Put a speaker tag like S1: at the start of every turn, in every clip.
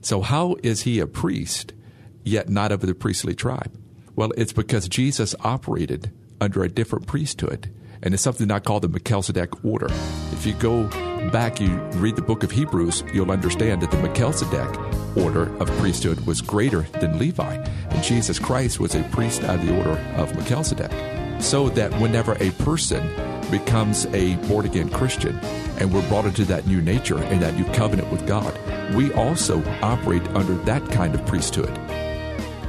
S1: So, how is he a priest, yet not of the priestly tribe? Well, it's because Jesus operated under a different priesthood, and it's something I call the Melchizedek order. If you go back, you read the book of Hebrews, you'll understand that the Melchizedek order of priesthood was greater than Levi, and Jesus Christ was a priest of the order of Melchizedek. So that whenever a person becomes a born again Christian and we're brought into that new nature and that new covenant with God, we also operate under that kind of priesthood.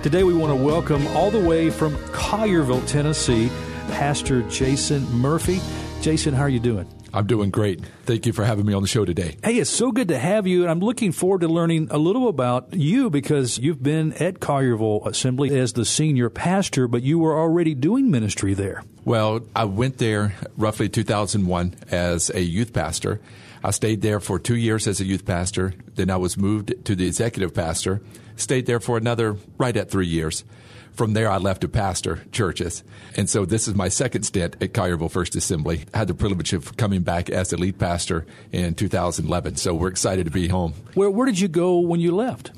S2: Today, we want to welcome all the way from Collierville, Tennessee, Pastor Jason Murphy. Jason, how are you doing?
S1: I'm doing great. Thank you for having me on the show today.
S2: Hey, it's so good to have you. And I'm looking forward to learning a little about you because you've been at Collierville Assembly as the senior pastor, but you were already doing ministry there.
S1: Well, I went there roughly 2001 as a youth pastor. I stayed there for two years as a youth pastor. Then I was moved to the executive pastor, stayed there for another right at three years. From there, I left to pastor churches. And so this is my second stint at Collierville First Assembly. I had the privilege of coming back as the lead pastor in 2011. So we're excited to be home.
S2: Where, where did you go when you left?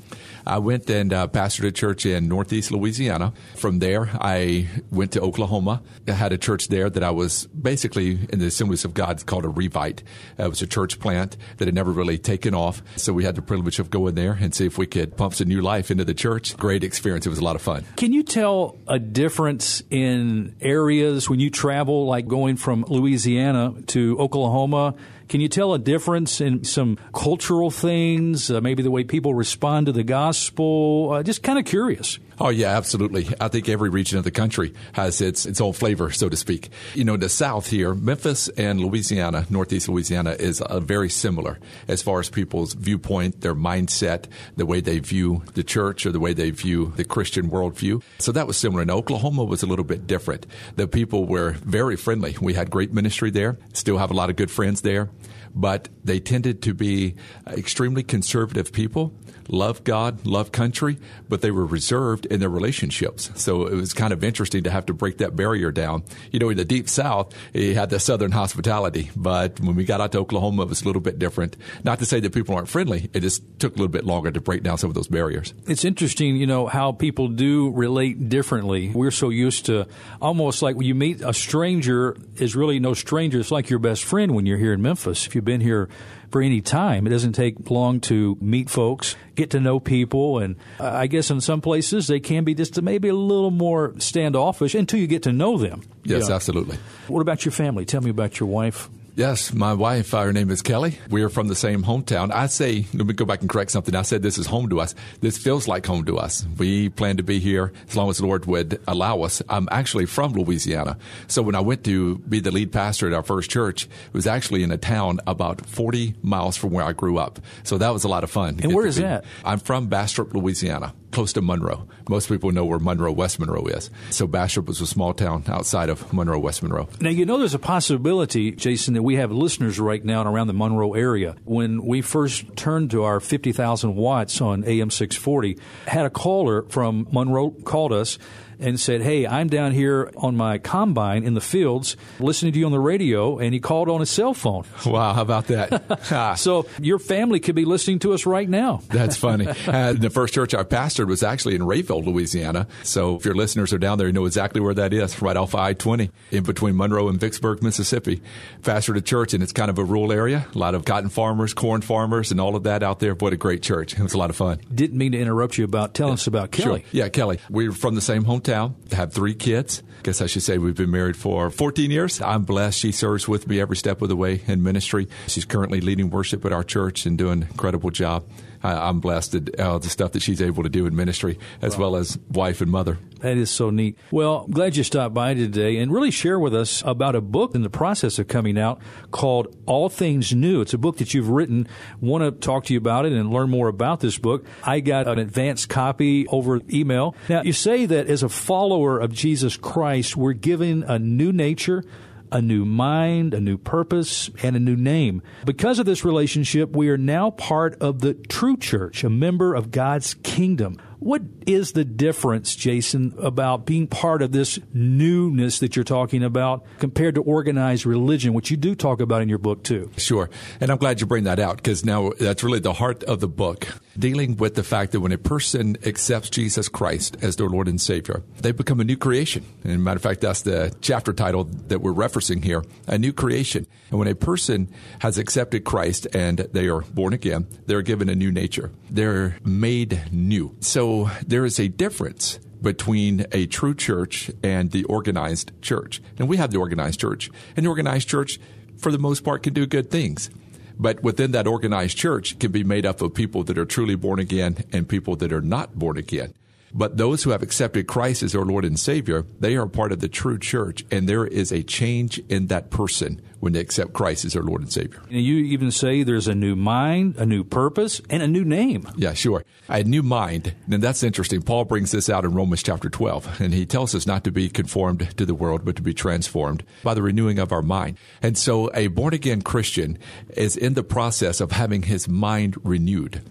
S1: I went and uh, pastored a church in Northeast Louisiana. From there, I went to Oklahoma. I had a church there that I was basically in the Assemblies of God called a Revite. It was a church plant that had never really taken off. So we had the privilege of going there and see if we could pump some new life into the church. Great experience. It was a lot of fun.
S2: Can you tell a difference in areas when you travel, like going from Louisiana to Oklahoma? Can you tell a difference in some cultural things, uh, maybe the way people respond to the gospel? Uh, just kind of curious.
S1: Oh yeah, absolutely. I think every region of the country has its its own flavor, so to speak. You know, the South here, Memphis and Louisiana, Northeast Louisiana, is uh, very similar as far as people's viewpoint, their mindset, the way they view the church or the way they view the Christian worldview. So that was similar. Now Oklahoma was a little bit different. The people were very friendly. We had great ministry there. Still have a lot of good friends there but they tended to be extremely conservative people, love God, love country, but they were reserved in their relationships. So it was kind of interesting to have to break that barrier down. You know, in the deep South, you had the Southern hospitality, but when we got out to Oklahoma, it was a little bit different. Not to say that people aren't friendly, it just took a little bit longer to break down some of those barriers.
S2: It's interesting, you know, how people do relate differently. We're so used to almost like when you meet a stranger is really no stranger. It's like your best friend when you're here in Memphis. If you you've been here for any time. It doesn't take long to meet folks, get to know people, and I guess in some places they can be just maybe a little more standoffish until you get to know them.
S1: Yes, you know. absolutely.
S2: What about your family? Tell me about your wife.
S1: Yes, my wife, uh, her name is Kelly. We are from the same hometown. I say, let me go back and correct something. I said this is home to us. This feels like home to us. We plan to be here as long as the Lord would allow us. I'm actually from Louisiana. So when I went to be the lead pastor at our first church, it was actually in a town about 40 miles from where I grew up. So that was a lot of fun.
S2: And where is that?
S1: I'm from Bastrop, Louisiana close to Monroe. Most people know where Monroe, West Monroe is. So Bastrop was a small town outside of Monroe, West Monroe.
S2: Now, you know, there's a possibility, Jason, that we have listeners right now around the Monroe area. When we first turned to our 50,000 watts on AM 640, had a caller from Monroe called us and said, Hey, I'm down here on my combine in the fields listening to you on the radio. And he called on his cell phone.
S1: Wow, how about that?
S2: so your family could be listening to us right now.
S1: That's funny. Uh, the first church I pastored was actually in Rayville, Louisiana. So if your listeners are down there, you know exactly where that is, right off I 20 in between Monroe and Vicksburg, Mississippi. Pastored a church, and it's kind of a rural area. A lot of cotton farmers, corn farmers, and all of that out there. What a great church. It was a lot of fun.
S2: Didn't mean to interrupt you about telling yeah. us about Kelly.
S1: Sure. Yeah, Kelly. We're from the same hometown have three kids. Guess I should say we've been married for 14 years. I'm blessed. She serves with me every step of the way in ministry. She's currently leading worship at our church and doing an incredible job. I'm blessed at uh, the stuff that she's able to do in ministry as well as wife and mother.
S2: That is so neat. Well, glad you stopped by today and really share with us about a book in the process of coming out called All Things New. It's a book that you've written. Want to talk to you about it and learn more about this book. I got an advanced copy over email. Now, you say that as a follower of Jesus Christ, we're given a new nature, a new mind, a new purpose, and a new name. Because of this relationship, we are now part of the true church, a member of God's kingdom. What is the difference, Jason, about being part of this newness that you're talking about compared to organized religion, which you do talk about in your book too?
S1: Sure. And I'm glad you bring that out because now that's really the heart of the book, dealing with the fact that when a person accepts Jesus Christ as their Lord and Savior, they become a new creation. And matter of fact, that's the chapter title that we're referencing here, a new creation. And when a person has accepted Christ and they are born again, they're given a new nature. They're made new. So there is a difference between a true church and the organized church. And we have the organized church. And the organized church, for the most part, can do good things. But within that organized church can be made up of people that are truly born again and people that are not born again. But those who have accepted Christ as their Lord and Savior, they are part of the true church, and there is a change in that person when they accept Christ as their Lord and Savior.
S2: And you even say there's a new mind, a new purpose, and a new name.
S1: Yeah, sure. A new mind. And that's interesting. Paul brings this out in Romans chapter 12, and he tells us not to be conformed to the world, but to be transformed by the renewing of our mind. And so a born again Christian is in the process of having his mind renewed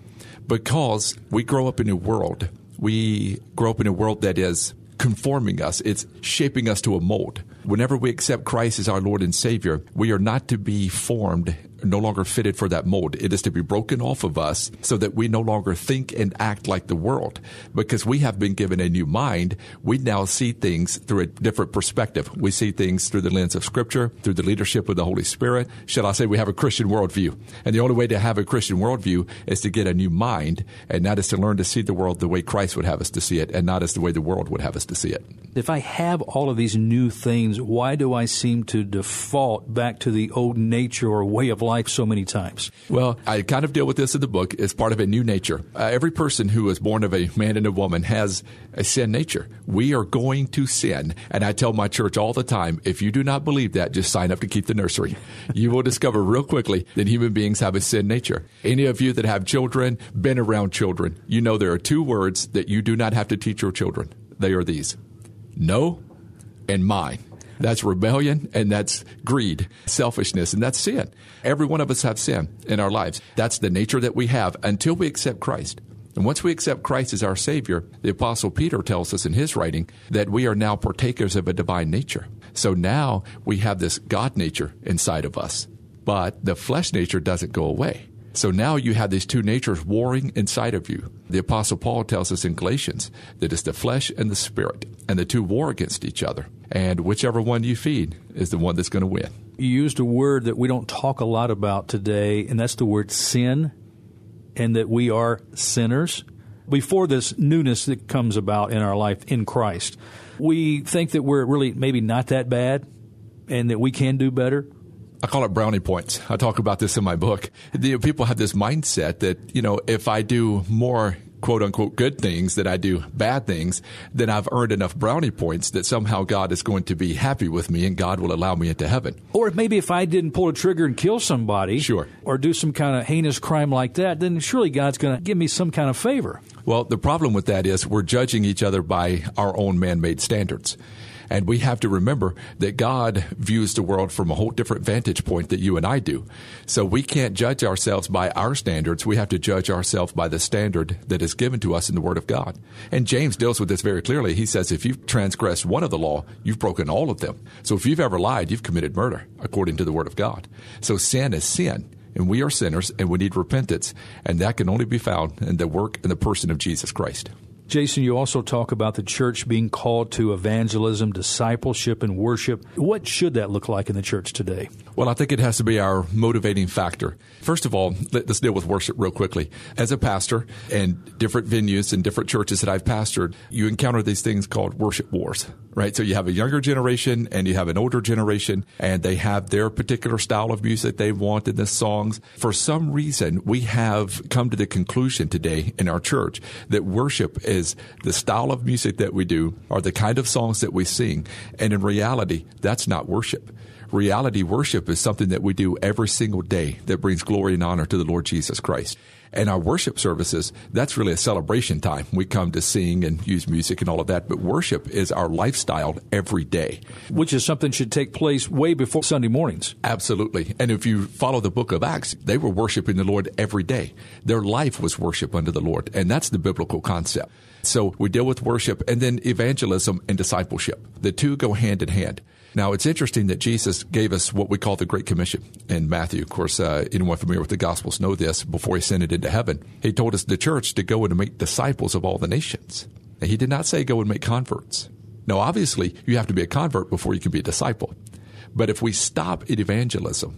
S1: because we grow up in a world we grow up in a world that is conforming us. It's shaping us to a mold. Whenever we accept Christ as our Lord and Savior, we are not to be formed no longer fitted for that mold. It is to be broken off of us so that we no longer think and act like the world. Because we have been given a new mind, we now see things through a different perspective. We see things through the lens of Scripture, through the leadership of the Holy Spirit. Shall I say we have a Christian worldview? And the only way to have a Christian worldview is to get a new mind, and that is to learn to see the world the way Christ would have us to see it, and not as the way the world would have us to see it.
S2: If I have all of these new things, why do I seem to default back to the old nature or way of life? Life so many times?
S1: Well, I kind of deal with this in the book as part of a new nature. Uh, every person who is born of a man and a woman has a sin nature. We are going to sin. And I tell my church all the time if you do not believe that, just sign up to keep the nursery. you will discover real quickly that human beings have a sin nature. Any of you that have children, been around children, you know there are two words that you do not have to teach your children. They are these no and mine. That's rebellion and that's greed, selfishness, and that's sin. Every one of us have sin in our lives. That's the nature that we have until we accept Christ. And once we accept Christ as our Savior, the Apostle Peter tells us in his writing that we are now partakers of a divine nature. So now we have this God nature inside of us, but the flesh nature doesn't go away. So now you have these two natures warring inside of you. The Apostle Paul tells us in Galatians that it's the flesh and the spirit, and the two war against each other. And whichever one you feed is the one that's going to win.
S2: You used a word that we don't talk a lot about today, and that's the word sin, and that we are sinners. Before this newness that comes about in our life in Christ, we think that we're really maybe not that bad and that we can do better.
S1: I call it brownie points. I talk about this in my book. Know, people have this mindset that, you know, if I do more quote unquote good things that I do bad things, then I've earned enough brownie points that somehow God is going to be happy with me and God will allow me into heaven.
S2: Or maybe if I didn't pull a trigger and kill somebody,
S1: sure,
S2: or do some kind of heinous crime like that, then surely God's going to give me some kind of favor.
S1: Well, the problem with that is we're judging each other by our own man-made standards. And we have to remember that God views the world from a whole different vantage point that you and I do. So we can't judge ourselves by our standards. We have to judge ourselves by the standard that is given to us in the Word of God. And James deals with this very clearly. He says, if you've transgressed one of the law, you've broken all of them. So if you've ever lied, you've committed murder, according to the Word of God. So sin is sin and we are sinners and we need repentance and that can only be found in the work and the person of Jesus Christ.
S2: Jason, you also talk about the church being called to evangelism, discipleship, and worship. What should that look like in the church today?
S1: Well, I think it has to be our motivating factor. First of all, let's deal with worship real quickly. As a pastor and different venues and different churches that I've pastored, you encounter these things called worship wars, right? So you have a younger generation and you have an older generation and they have their particular style of music they want in the songs. For some reason, we have come to the conclusion today in our church that worship is the style of music that we do or the kind of songs that we sing. And in reality, that's not worship reality worship is something that we do every single day that brings glory and honor to the Lord Jesus Christ. And our worship services, that's really a celebration time. We come to sing and use music and all of that, but worship is our lifestyle every day.
S2: Which is something should take place way before Sunday mornings.
S1: Absolutely. And if you follow the book of Acts, they were worshiping the Lord every day. Their life was worship unto the Lord. And that's the biblical concept. So we deal with worship and then evangelism and discipleship. The two go hand in hand. Now, it's interesting that Jesus gave us what we call the Great Commission in Matthew. Of course, uh, anyone familiar with the Gospels know this. Before he sent it into heaven, he told us the church to go and make disciples of all the nations. And he did not say go and make converts. Now, obviously, you have to be a convert before you can be a disciple. But if we stop at evangelism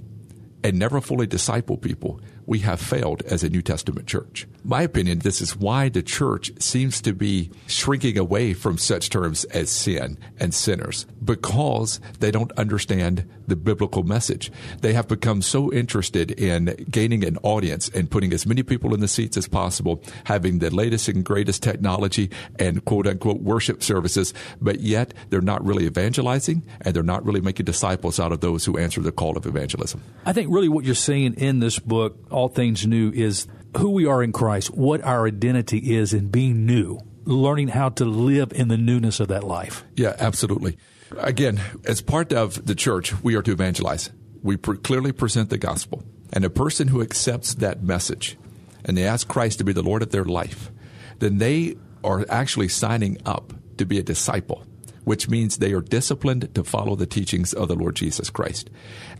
S1: and never fully disciple people, we have failed as a New Testament church. My opinion, this is why the church seems to be shrinking away from such terms as sin and sinners because they don't understand the biblical message. They have become so interested in gaining an audience and putting as many people in the seats as possible, having the latest and greatest technology and quote unquote worship services, but yet they're not really evangelizing and they're not really making disciples out of those who answer the call of evangelism.
S2: I think really what you're seeing in this book all Things New is who we are in Christ, what our identity is in being new, learning how to live in the newness of that life.
S1: Yeah, absolutely. Again, as part of the church, we are to evangelize. We clearly present the gospel. And a person who accepts that message and they ask Christ to be the Lord of their life, then they are actually signing up to be a disciple which means they are disciplined to follow the teachings of the Lord Jesus Christ.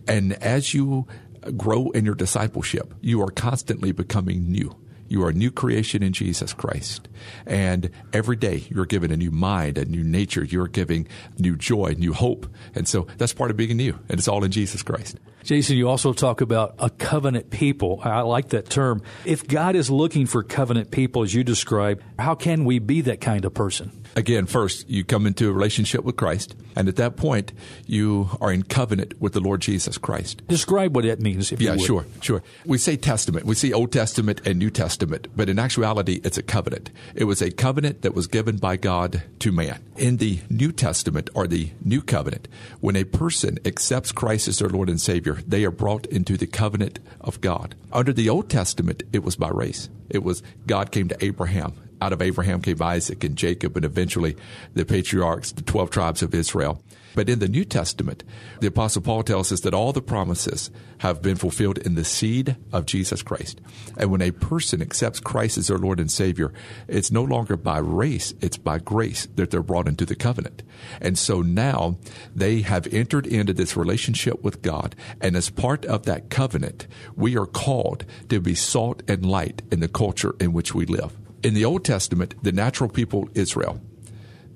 S1: And as you grow in your discipleship, you are constantly becoming new. You are a new creation in Jesus Christ. And every day you're given a new mind, a new nature. You're giving new joy, new hope. And so that's part of being new. And it's all in Jesus Christ.
S2: Jason, you also talk about a covenant people. I like that term. If God is looking for covenant people, as you describe, how can we be that kind of person?
S1: Again, first, you come into a relationship with Christ, and at that point, you are in covenant with the Lord Jesus Christ.
S2: Describe what that means, if
S1: yeah,
S2: you would.
S1: sure, sure. We say Testament, we see Old Testament and New Testament, but in actuality, it's a covenant. It was a covenant that was given by God to man. In the New Testament, or the New Covenant, when a person accepts Christ as their Lord and Savior, they are brought into the covenant of God. Under the Old Testament, it was by race. It was God came to Abraham out of Abraham came Isaac and Jacob and eventually the patriarchs, the 12 tribes of Israel. But in the New Testament, the Apostle Paul tells us that all the promises have been fulfilled in the seed of Jesus Christ. And when a person accepts Christ as their Lord and Savior, it's no longer by race, it's by grace that they're brought into the covenant. And so now they have entered into this relationship with God. And as part of that covenant, we are called to be salt and light in the culture in which we live. In the Old Testament, the natural people, Israel,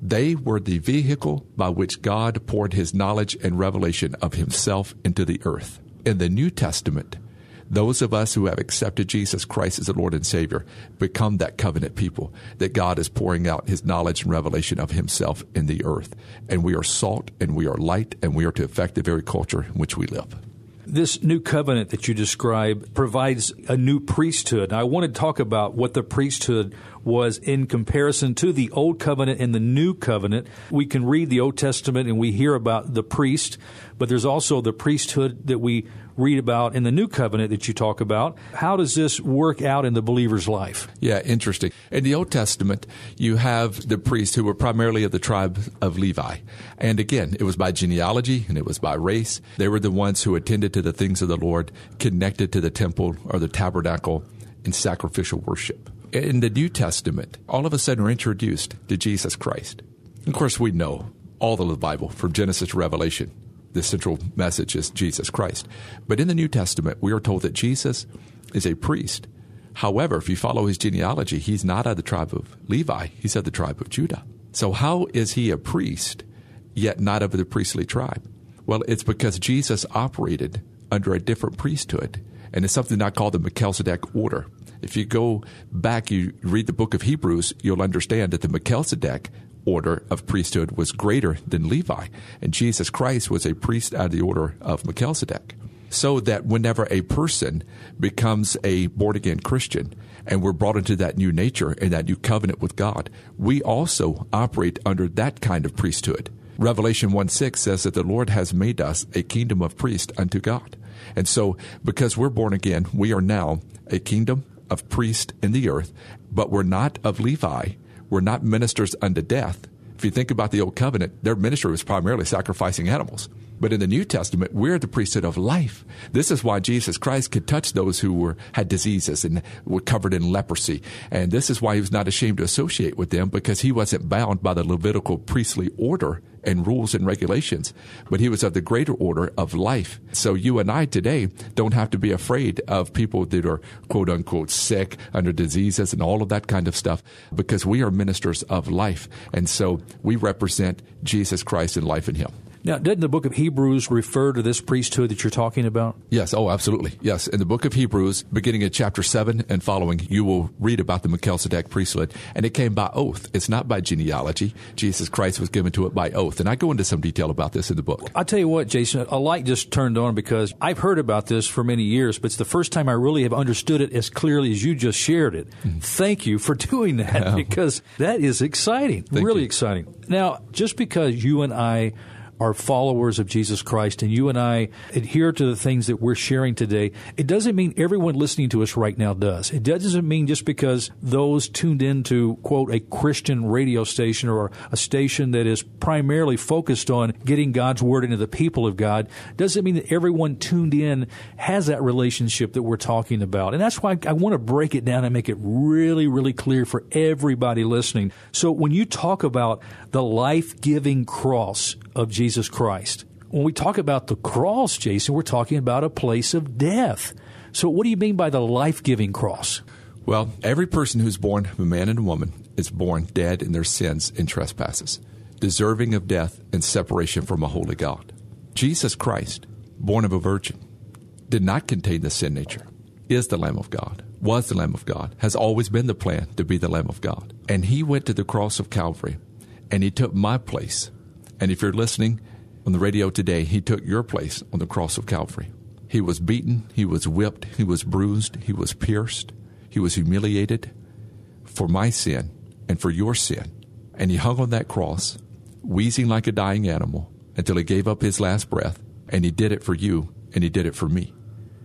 S1: they were the vehicle by which God poured his knowledge and revelation of himself into the earth. In the New Testament, those of us who have accepted Jesus Christ as the Lord and Savior become that covenant people that God is pouring out his knowledge and revelation of himself in the earth. And we are salt and we are light and we are to affect the very culture in which we live.
S2: This new covenant that you describe provides a new priesthood. I want to talk about what the priesthood was in comparison to the Old Covenant and the New Covenant. We can read the Old Testament and we hear about the priest, but there's also the priesthood that we read about in the New Covenant that you talk about. How does this work out in the believer's life?
S1: Yeah, interesting. In the Old Testament, you have the priests who were primarily of the tribe of Levi. And again, it was by genealogy and it was by race. They were the ones who attended to the things of the Lord, connected to the temple or the tabernacle in sacrificial worship. In the New Testament, all of a sudden we're introduced to Jesus Christ. Of course, we know all of the Bible from Genesis to Revelation the central message is Jesus Christ. But in the New Testament, we are told that Jesus is a priest. However, if you follow his genealogy, he's not of the tribe of Levi, he's of the tribe of Judah. So, how is he a priest, yet not of the priestly tribe? Well, it's because Jesus operated under a different priesthood, and it's something not called the Melchizedek order. If you go back, you read the book of Hebrews, you'll understand that the Melchizedek order of priesthood was greater than Levi, and Jesus Christ was a priest out of the order of Melchizedek. So that whenever a person becomes a born again Christian and we're brought into that new nature and that new covenant with God, we also operate under that kind of priesthood. Revelation 1 6 says that the Lord has made us a kingdom of priests unto God. And so, because we're born again, we are now a kingdom of priests in the earth, but we're not of Levi. We're not ministers unto death. If you think about the Old Covenant, their ministry was primarily sacrificing animals. But in the New Testament, we're the priesthood of life. This is why Jesus Christ could touch those who were had diseases and were covered in leprosy. And this is why he was not ashamed to associate with them because he wasn't bound by the Levitical priestly order and rules and regulations, but he was of the greater order of life. So you and I today don't have to be afraid of people that are quote unquote sick under diseases and all of that kind of stuff because we are ministers of life. And so we represent Jesus Christ and life in him.
S2: Now, doesn't the book of Hebrews refer to this priesthood that you're talking about?
S1: Yes. Oh, absolutely. Yes. In the book of Hebrews, beginning at chapter 7 and following, you will read about the Melchizedek priesthood, and it came by oath. It's not by genealogy. Jesus Christ was given to it by oath. And I go into some detail about this in the book.
S2: I'll tell you what, Jason, a light just turned on because I've heard about this for many years, but it's the first time I really have understood it as clearly as you just shared it. Mm-hmm. Thank you for doing that yeah. because that is exciting, Thank really you. exciting. Now, just because you and I are followers of Jesus Christ and you and I adhere to the things that we're sharing today, it doesn't mean everyone listening to us right now does. It doesn't mean just because those tuned into, quote, a Christian radio station or a station that is primarily focused on getting God's word into the people of God, doesn't mean that everyone tuned in has that relationship that we're talking about. And that's why I want to break it down and make it really, really clear for everybody listening. So when you talk about the life giving cross of Jesus Christ. When we talk about the cross, Jason, we're talking about a place of death. So, what do you mean by the life giving cross?
S1: Well, every person who's born a man and a woman is born dead in their sins and trespasses, deserving of death and separation from a holy God. Jesus Christ, born of a virgin, did not contain the sin nature, is the Lamb of God, was the Lamb of God, has always been the plan to be the Lamb of God. And he went to the cross of Calvary and he took my place. And if you're listening on the radio today, he took your place on the cross of Calvary. He was beaten, he was whipped, he was bruised, he was pierced, he was humiliated for my sin and for your sin. And he hung on that cross, wheezing like a dying animal until he gave up his last breath. And he did it for you, and he did it for me.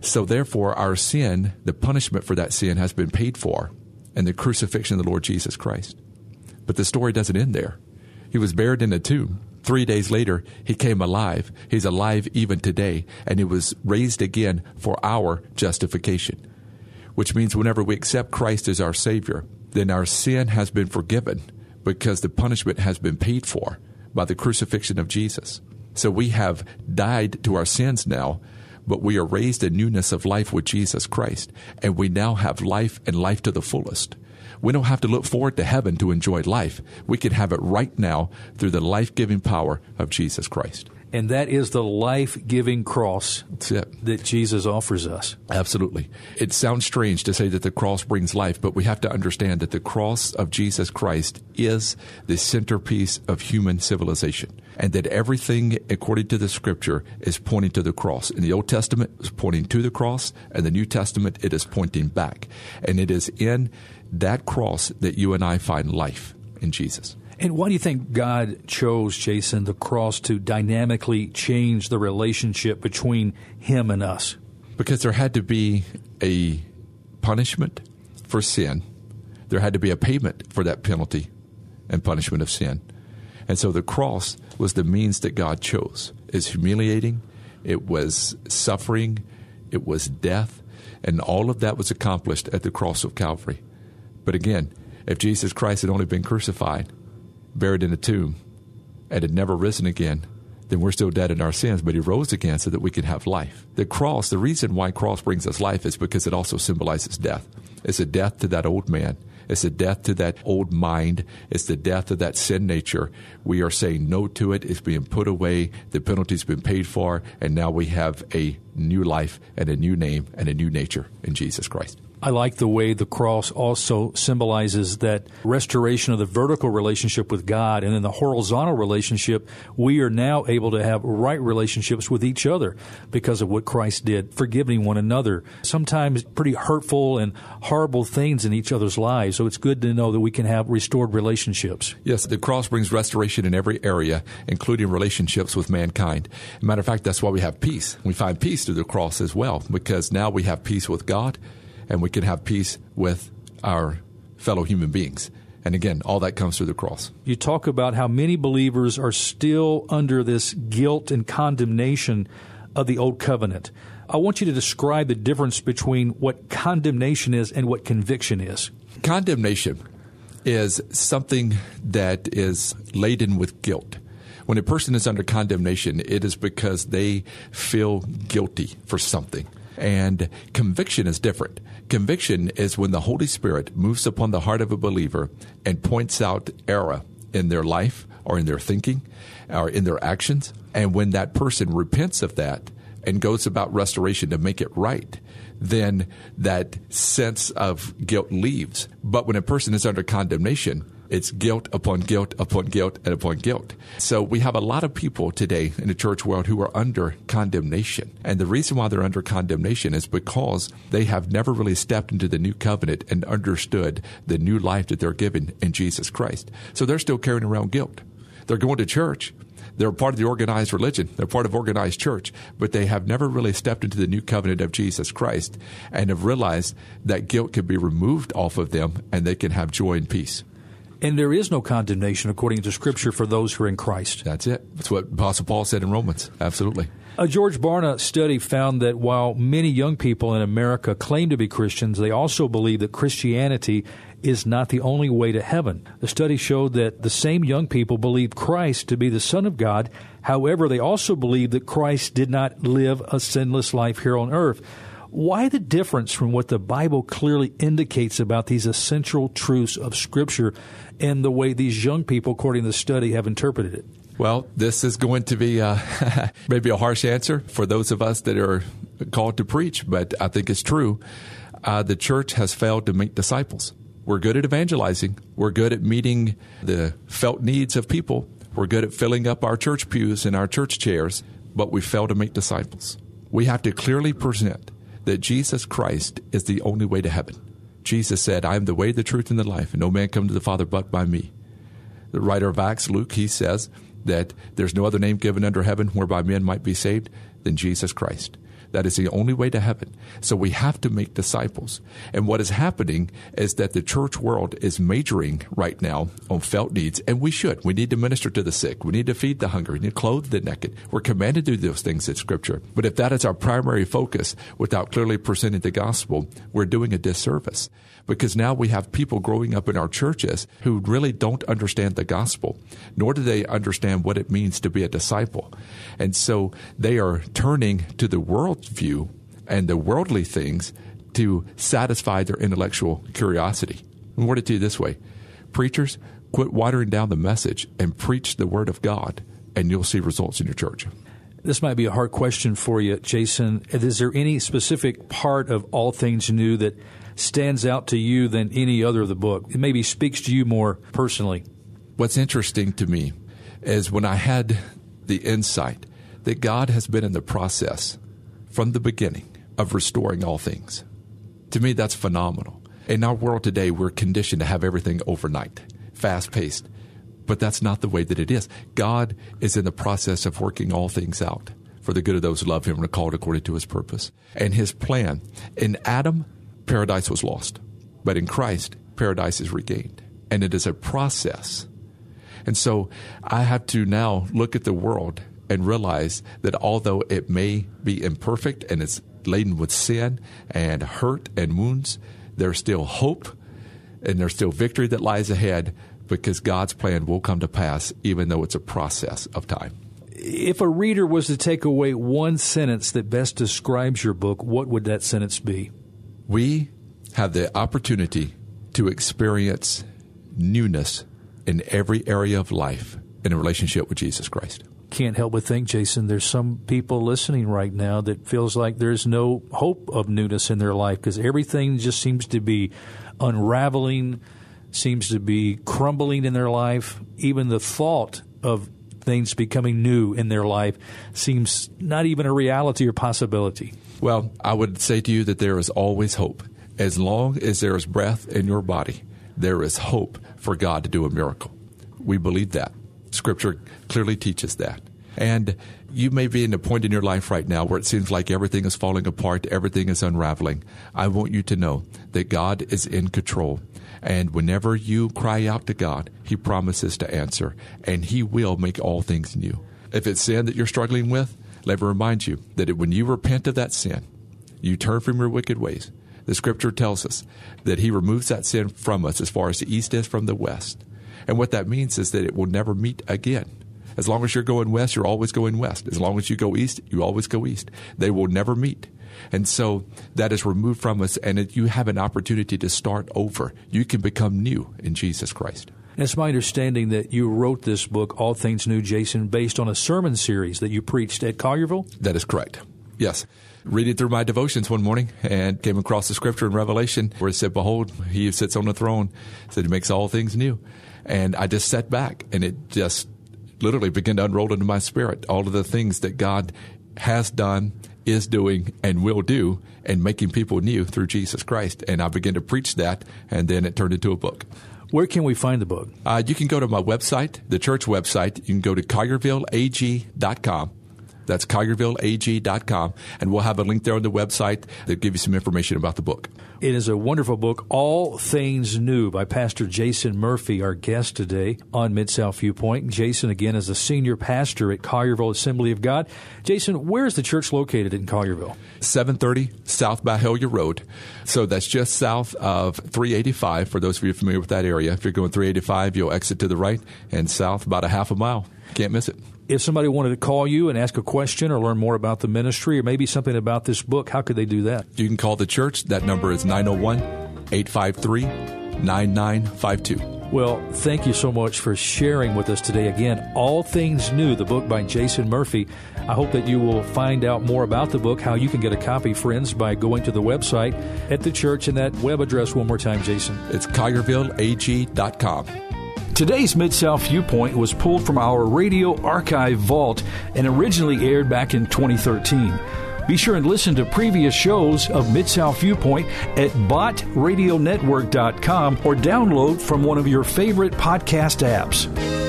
S1: So therefore, our sin, the punishment for that sin has been paid for in the crucifixion of the Lord Jesus Christ. But the story doesn't end there. He was buried in a tomb. Three days later, he came alive. He's alive even today, and he was raised again for our justification. Which means whenever we accept Christ as our Savior, then our sin has been forgiven because the punishment has been paid for by the crucifixion of Jesus. So we have died to our sins now, but we are raised in newness of life with Jesus Christ, and we now have life and life to the fullest. We don't have to look forward to heaven to enjoy life. We can have it right now through the life giving power of Jesus Christ.
S2: And that is the life giving cross that Jesus offers us.
S1: Absolutely. It sounds strange to say that the cross brings life, but we have to understand that the cross of Jesus Christ is the centerpiece of human civilization. And that everything, according to the scripture, is pointing to the cross. In the Old Testament, it's pointing to the cross. and the New Testament, it is pointing back. And it is in that cross that you and I find life in Jesus.
S2: And why do you think God chose, Jason, the cross to dynamically change the relationship between Him and us?
S1: Because there had to be a punishment for sin, there had to be a payment for that penalty and punishment of sin. And so the cross was the means that God chose. It's humiliating, it was suffering, it was death, and all of that was accomplished at the cross of Calvary. But again, if Jesus Christ had only been crucified, buried in a tomb, and had never risen again, then we're still dead in our sins, but he rose again so that we can have life. The cross, the reason why cross brings us life is because it also symbolizes death. It's a death to that old man. It's a death to that old mind. It's the death of that sin nature. We are saying no to it. It's being put away. The penalty's been paid for. And now we have a new life and a new name and a new nature in Jesus Christ.
S2: I like the way the cross also symbolizes that restoration of the vertical relationship with God and in the horizontal relationship, we are now able to have right relationships with each other because of what Christ did, forgiving one another. Sometimes pretty hurtful and horrible things in each other's lives. So it's good to know that we can have restored relationships.
S1: Yes, the cross brings restoration in every area, including relationships with mankind. Matter of fact, that's why we have peace. We find peace through the cross as well, because now we have peace with God and we can have peace with our fellow human beings. And again, all that comes through the cross.
S2: You talk about how many believers are still under this guilt and condemnation of the old covenant. I want you to describe the difference between what condemnation is and what conviction is.
S1: Condemnation is something that is laden with guilt. When a person is under condemnation, it is because they feel guilty for something. And conviction is different. Conviction is when the Holy Spirit moves upon the heart of a believer and points out error in their life or in their thinking or in their actions. And when that person repents of that and goes about restoration to make it right, then that sense of guilt leaves. But when a person is under condemnation, it's guilt upon guilt upon guilt and upon guilt. So we have a lot of people today in the church world who are under condemnation. And the reason why they're under condemnation is because they have never really stepped into the new covenant and understood the new life that they're given in Jesus Christ. So they're still carrying around guilt. They're going to church. They're part of the organized religion. They're part of organized church, but they have never really stepped into the new covenant of Jesus Christ and have realized that guilt can be removed off of them and they can have joy and peace.
S2: And there is no condemnation according to Scripture for those who are in Christ.
S1: That's it. That's what Apostle Paul said in Romans. Absolutely.
S2: A George Barna study found that while many young people in America claim to be Christians, they also believe that Christianity is not the only way to heaven. The study showed that the same young people believe Christ to be the Son of God. However, they also believe that Christ did not live a sinless life here on earth. Why the difference from what the Bible clearly indicates about these essential truths of Scripture and the way these young people, according to the study, have interpreted it?
S1: Well, this is going to be uh, maybe a harsh answer for those of us that are called to preach, but I think it's true. Uh, the church has failed to make disciples. We're good at evangelizing. We're good at meeting the felt needs of people. We're good at filling up our church pews and our church chairs, but we fail to make disciples. We have to clearly present that Jesus Christ is the only way to heaven. Jesus said, I am the way, the truth, and the life, and no man come to the Father but by me. The writer of Acts, Luke, he says that there's no other name given under heaven whereby men might be saved than Jesus Christ. That is the only way to heaven. So we have to make disciples. And what is happening is that the church world is majoring right now on felt needs, and we should. We need to minister to the sick. We need to feed the hungry. We need to clothe the naked. We're commanded to do those things in Scripture. But if that is our primary focus without clearly presenting the gospel, we're doing a disservice because now we have people growing up in our churches who really don't understand the gospel, nor do they understand what it means to be a disciple. And so they are turning to the worldview and the worldly things to satisfy their intellectual curiosity. And word it to you this way preachers, quit watering down the message and preach the word of God, and you'll see results in your church.
S2: This might be a hard question for you, Jason. Is there any specific part of All Things New that stands out to you than any other of the book? It maybe speaks to you more personally.
S1: What's interesting to me is when I had the insight that God has been in the process from the beginning of restoring all things. To me, that's phenomenal. In our world today, we're conditioned to have everything overnight, fast paced. But that's not the way that it is. God is in the process of working all things out for the good of those who love Him and are called according to His purpose. And His plan. In Adam, paradise was lost. But in Christ, paradise is regained. And it is a process. And so I have to now look at the world and realize that although it may be imperfect and it's laden with sin and hurt and wounds, there's still hope and there's still victory that lies ahead because God's plan will come to pass, even though it's a process of time.
S2: If a reader was to take away one sentence that best describes your book, what would that sentence be?
S1: We have the opportunity to experience newness in every area of life in a relationship with Jesus Christ.
S2: Can't help but think, Jason, there's some people listening right now that feels like there's no hope of newness in their life because everything just seems to be unraveling, seems to be crumbling in their life. Even the thought of things becoming new in their life seems not even a reality or possibility.
S1: Well, I would say to you that there is always hope. As long as there is breath in your body, there is hope for God to do a miracle. We believe that. Scripture clearly teaches that. And you may be in a point in your life right now where it seems like everything is falling apart, everything is unraveling. I want you to know that God is in control. And whenever you cry out to God, He promises to answer, and He will make all things new. If it's sin that you're struggling with, let me remind you that when you repent of that sin, you turn from your wicked ways. The scripture tells us that He removes that sin from us as far as the east is from the west. And what that means is that it will never meet again. As long as you're going west, you're always going west. As long as you go east, you always go east. They will never meet. And so that is removed from us, and it, you have an opportunity to start over. You can become new in Jesus Christ.
S2: It's my understanding that you wrote this book, All Things New, Jason, based on a sermon series that you preached at Collierville?
S1: That is correct. Yes. Reading through my devotions one morning and came across the scripture in Revelation where it said, Behold, he who sits on the throne said he makes all things new. And I just sat back and it just literally began to unroll into my spirit all of the things that God has done, is doing, and will do, and making people new through Jesus Christ. And I began to preach that, and then it turned into a book.
S2: Where can we find the book?
S1: Uh, you can go to my website, the church website. You can go to colliervilleg.com. That's colliervilleg.com. And we'll have a link there on the website that give you some information about the book.
S2: It is a wonderful book, All Things New, by Pastor Jason Murphy, our guest today on Mid South Viewpoint. Jason, again, is a senior pastor at Collierville Assembly of God. Jason, where is the church located in Collierville?
S1: 730 South Byhalia Road. So that's just south of 385 for those of you familiar with that area. If you're going 385, you'll exit to the right and south about a half a mile. Can't miss it.
S2: If somebody wanted to call you and ask a question or learn more about the ministry or maybe something about this book, how could they do that?
S1: You can call the church. That number is 901 853 9952.
S2: Well, thank you so much for sharing with us today. Again, All Things New, the book by Jason Murphy. I hope that you will find out more about the book, how you can get a copy, friends, by going to the website at the church and that web address one more time, Jason.
S1: It's colliervilleg.com.
S2: Today's Mid South Viewpoint was pulled from our radio archive vault and originally aired back in 2013. Be sure and listen to previous shows of Mid South Viewpoint at bottradionetwork.com or download from one of your favorite podcast apps.